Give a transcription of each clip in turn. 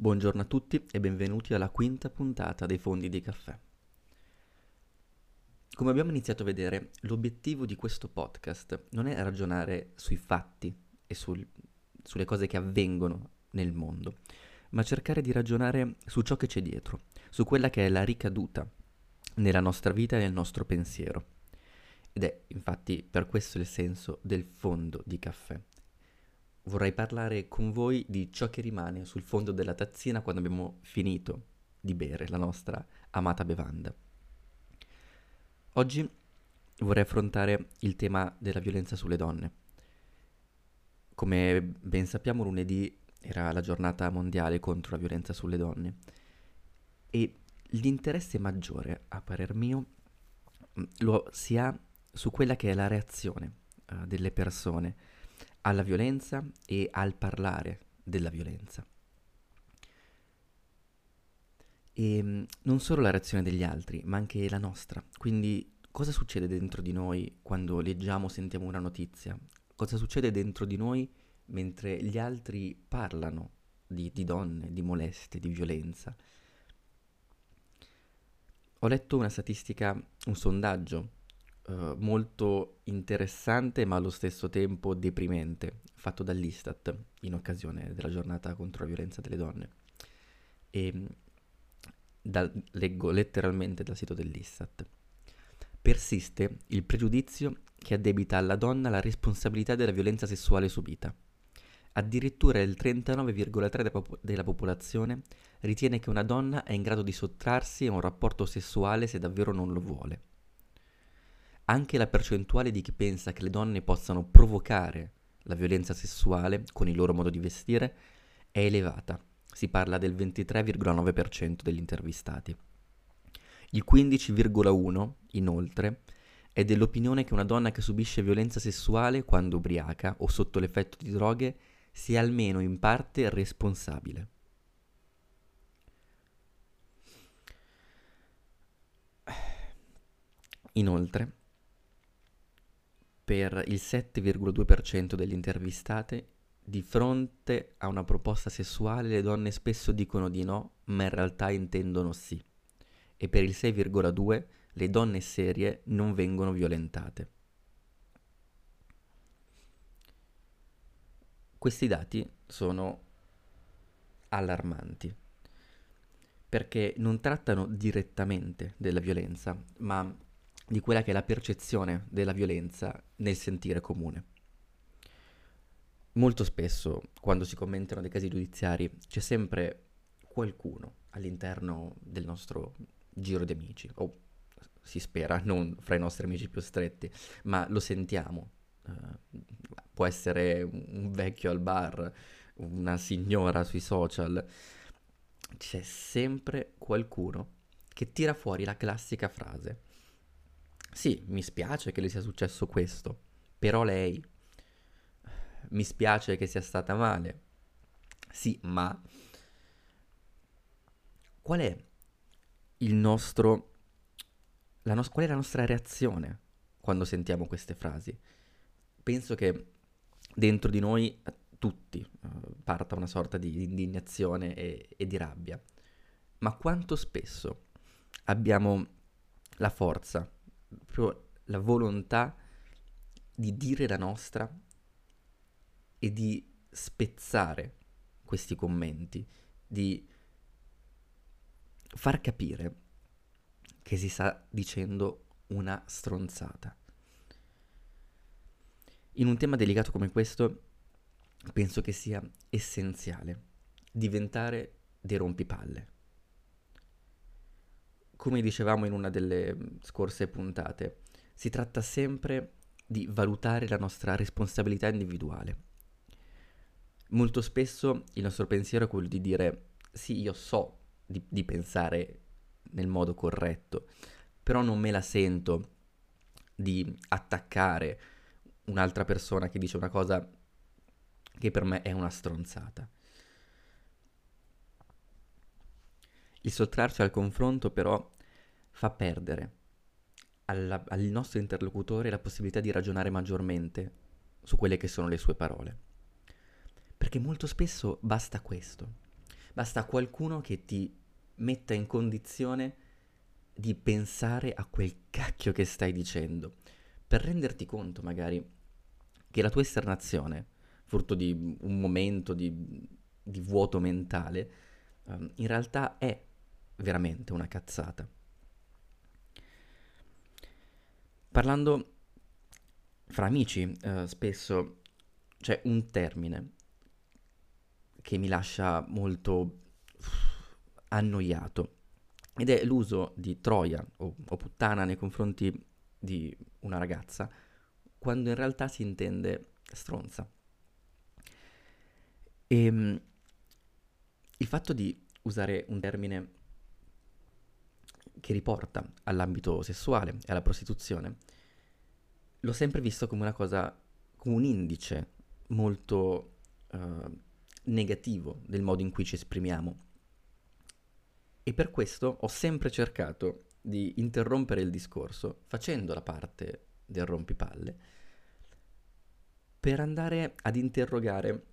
Buongiorno a tutti e benvenuti alla quinta puntata dei Fondi di Caffè. Come abbiamo iniziato a vedere, l'obiettivo di questo podcast non è ragionare sui fatti e sul, sulle cose che avvengono nel mondo, ma cercare di ragionare su ciò che c'è dietro, su quella che è la ricaduta nella nostra vita e nel nostro pensiero. Ed è infatti per questo il senso del fondo di caffè vorrei parlare con voi di ciò che rimane sul fondo della tazzina quando abbiamo finito di bere la nostra amata bevanda. Oggi vorrei affrontare il tema della violenza sulle donne. Come ben sappiamo lunedì era la giornata mondiale contro la violenza sulle donne e l'interesse maggiore, a parer mio, lo si ha su quella che è la reazione uh, delle persone alla violenza e al parlare della violenza. E ehm, non solo la reazione degli altri, ma anche la nostra. Quindi cosa succede dentro di noi quando leggiamo o sentiamo una notizia? Cosa succede dentro di noi mentre gli altri parlano di, di donne, di molestie, di violenza? Ho letto una statistica, un sondaggio uh, molto interessante ma allo stesso tempo deprimente, fatto dall'Istat in occasione della giornata contro la violenza delle donne. E mm, da, leggo letteralmente dal sito dell'Istat. Persiste il pregiudizio che addebita alla donna la responsabilità della violenza sessuale subita. Addirittura il 39,3% della popolazione ritiene che una donna è in grado di sottrarsi a un rapporto sessuale se davvero non lo vuole anche la percentuale di chi pensa che le donne possano provocare la violenza sessuale con il loro modo di vestire è elevata. Si parla del 23,9% degli intervistati. Il 15,1% inoltre è dell'opinione che una donna che subisce violenza sessuale quando ubriaca o sotto l'effetto di droghe sia almeno in parte responsabile. Inoltre, per il 7,2% degli intervistati, di fronte a una proposta sessuale le donne spesso dicono di no, ma in realtà intendono sì. E per il 6,2% le donne serie non vengono violentate. Questi dati sono allarmanti perché non trattano direttamente della violenza, ma di quella che è la percezione della violenza nel sentire comune. Molto spesso, quando si commentano dei casi giudiziari, c'è sempre qualcuno all'interno del nostro giro di amici, o si spera non fra i nostri amici più stretti, ma lo sentiamo. Uh, può essere un vecchio al bar, una signora sui social. C'è sempre qualcuno che tira fuori la classica frase sì, mi spiace che le sia successo questo, però lei mi spiace che sia stata male. Sì, ma qual è il nostro la no- qual è la nostra reazione quando sentiamo queste frasi? Penso che dentro di noi tutti uh, parta una sorta di indignazione e, e di rabbia. Ma quanto spesso abbiamo la forza proprio la volontà di dire la nostra e di spezzare questi commenti, di far capire che si sta dicendo una stronzata. In un tema delicato come questo penso che sia essenziale diventare dei rompipalle come dicevamo in una delle mm, scorse puntate, si tratta sempre di valutare la nostra responsabilità individuale. Molto spesso il nostro pensiero è quello di dire sì, io so di, di pensare nel modo corretto, però non me la sento di attaccare un'altra persona che dice una cosa che per me è una stronzata. Il sottrarci al confronto però fa perdere alla, al nostro interlocutore la possibilità di ragionare maggiormente su quelle che sono le sue parole. Perché molto spesso basta questo. Basta qualcuno che ti metta in condizione di pensare a quel cacchio che stai dicendo, per renderti conto magari che la tua esternazione, frutto di un momento di, di vuoto mentale, um, in realtà è veramente una cazzata. Parlando fra amici, uh, spesso c'è un termine che mi lascia molto annoiato ed è l'uso di troia o, o puttana nei confronti di una ragazza quando in realtà si intende stronza. E ehm, il fatto di usare un termine che riporta all'ambito sessuale e alla prostituzione l'ho sempre visto come una cosa, come un indice molto uh, negativo del modo in cui ci esprimiamo. E per questo ho sempre cercato di interrompere il discorso facendo la parte del rompipalle per andare ad interrogare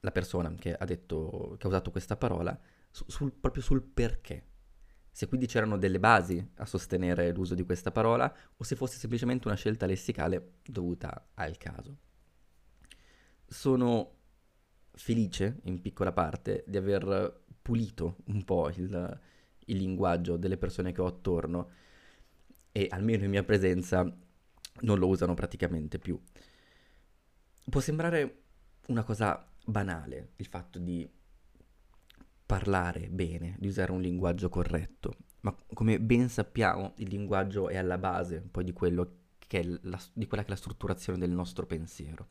la persona che ha detto, che ha usato questa parola, su, sul, proprio sul perché. Se quindi c'erano delle basi a sostenere l'uso di questa parola o se fosse semplicemente una scelta lessicale dovuta al caso. Sono felice, in piccola parte, di aver pulito un po' il, il linguaggio delle persone che ho attorno e almeno in mia presenza non lo usano praticamente più. Può sembrare una cosa banale il fatto di parlare bene, di usare un linguaggio corretto, ma come ben sappiamo il linguaggio è alla base poi di, la, di quella che è la strutturazione del nostro pensiero.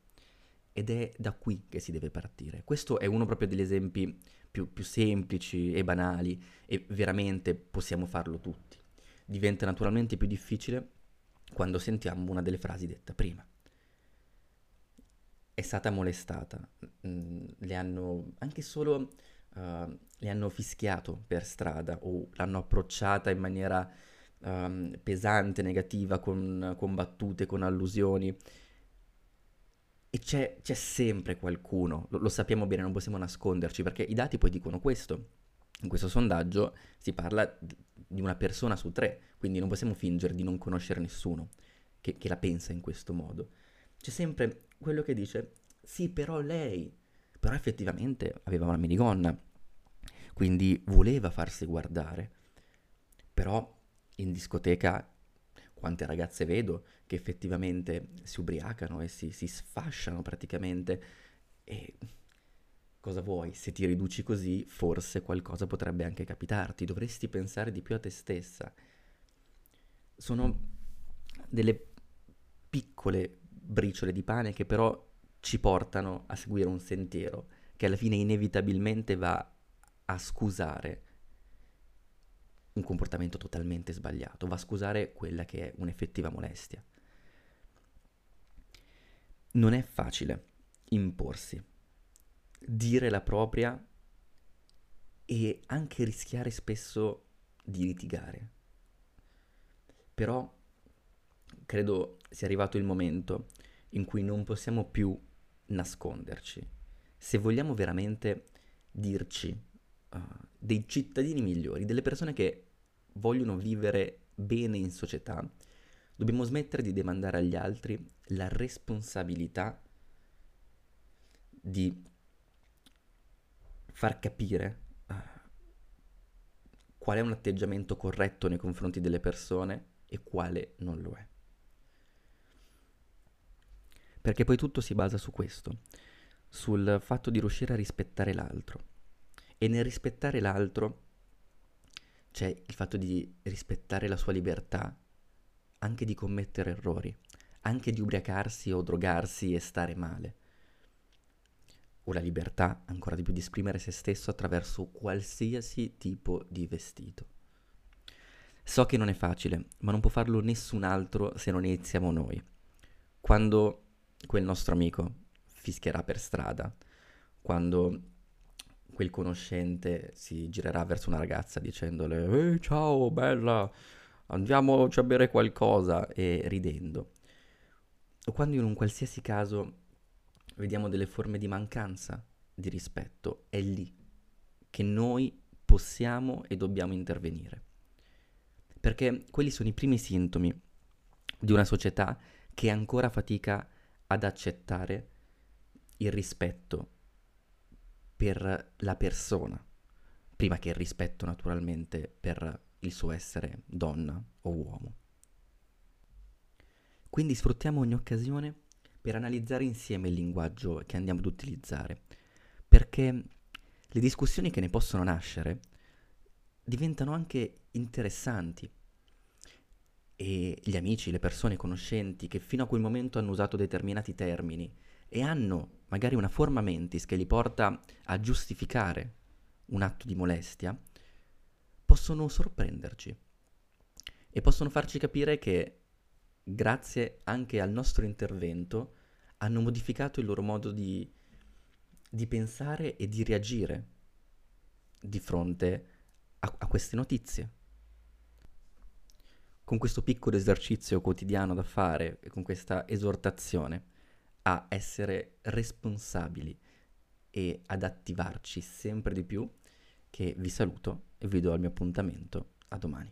Ed è da qui che si deve partire. Questo è uno proprio degli esempi più, più semplici e banali e veramente possiamo farlo tutti. Diventa naturalmente più difficile quando sentiamo una delle frasi detta prima. È stata molestata, mm, le hanno anche solo uh, le hanno fischiato per strada o l'hanno approcciata in maniera um, pesante, negativa, con, con battute, con allusioni e c'è, c'è sempre qualcuno, lo, lo, sappiamo bene, non possiamo nasconderci, perché i dati poi dicono questo. In questo sondaggio si parla di una persona su tre, quindi non possiamo fingere di non conoscere nessuno che, che la pensa in questo modo. C'è sempre quello che dice, sì, però lei, però effettivamente aveva una minigonna, quindi voleva farsi guardare. Però in discoteca quante ragazze vedo che effettivamente si ubriacano e si, si sfasciano praticamente. E cosa vuoi? Se ti riduci così, forse qualcosa potrebbe anche capitarti. Dovresti pensare di più a te stessa. Sono delle piccole briciole di pane che però ci portano a seguire un sentiero che alla fine inevitabilmente va a scusare un comportamento totalmente sbagliato, va a scusare quella che è un'effettiva molestia. Non è facile imporsi, dire la propria e anche rischiare spesso di litigare. Però credo sia arrivato il momento in cui non possiamo più nasconderci. Se vogliamo veramente dirci uh, dei cittadini migliori, delle persone che vogliono vivere bene in società, dobbiamo smettere di demandare agli altri la responsabilità di far capire uh, qual è un atteggiamento corretto nei confronti delle persone e quale non lo è. Perché poi tutto si basa su questo, sul fatto di riuscire a rispettare l'altro. E nel rispettare l'altro c'è il fatto di rispettare la sua libertà, anche di commettere errori, anche di ubriacarsi o drogarsi e stare male. O la libertà, ancora di più, di esprimere se stesso attraverso qualsiasi tipo di vestito. So che non è facile, ma non può farlo nessun altro se non iniziamo noi. Quando quel nostro amico fischierà per strada, quando quel conoscente si girerà verso una ragazza dicendole Ehi ciao bella, andiamoci a bere qualcosa e ridendo. O quando in un qualsiasi caso vediamo delle forme di mancanza di rispetto, è lì che noi possiamo e dobbiamo intervenire. Perché quelli sono i primi sintomi di una società che ancora fatica ad accettare il rispetto per la persona, prima che il rispetto naturalmente per il suo essere donna o uomo. Quindi sfruttiamo ogni occasione per analizzare insieme il linguaggio che andiamo ad utilizzare, perché le discussioni che ne possono nascere diventano anche interessanti e gli amici, le persone conoscenti che fino a quel momento hanno usato determinati termini e hanno magari una forma mentis che li porta a giustificare un atto di molestia, possono sorprenderci e possono farci capire che grazie anche al nostro intervento hanno modificato il loro modo di, di pensare e di reagire di fronte a, a queste notizie. Con questo piccolo esercizio quotidiano da fare e con questa esortazione a essere responsabili e ad attivarci sempre di più, che vi saluto e vi do il mio appuntamento a domani.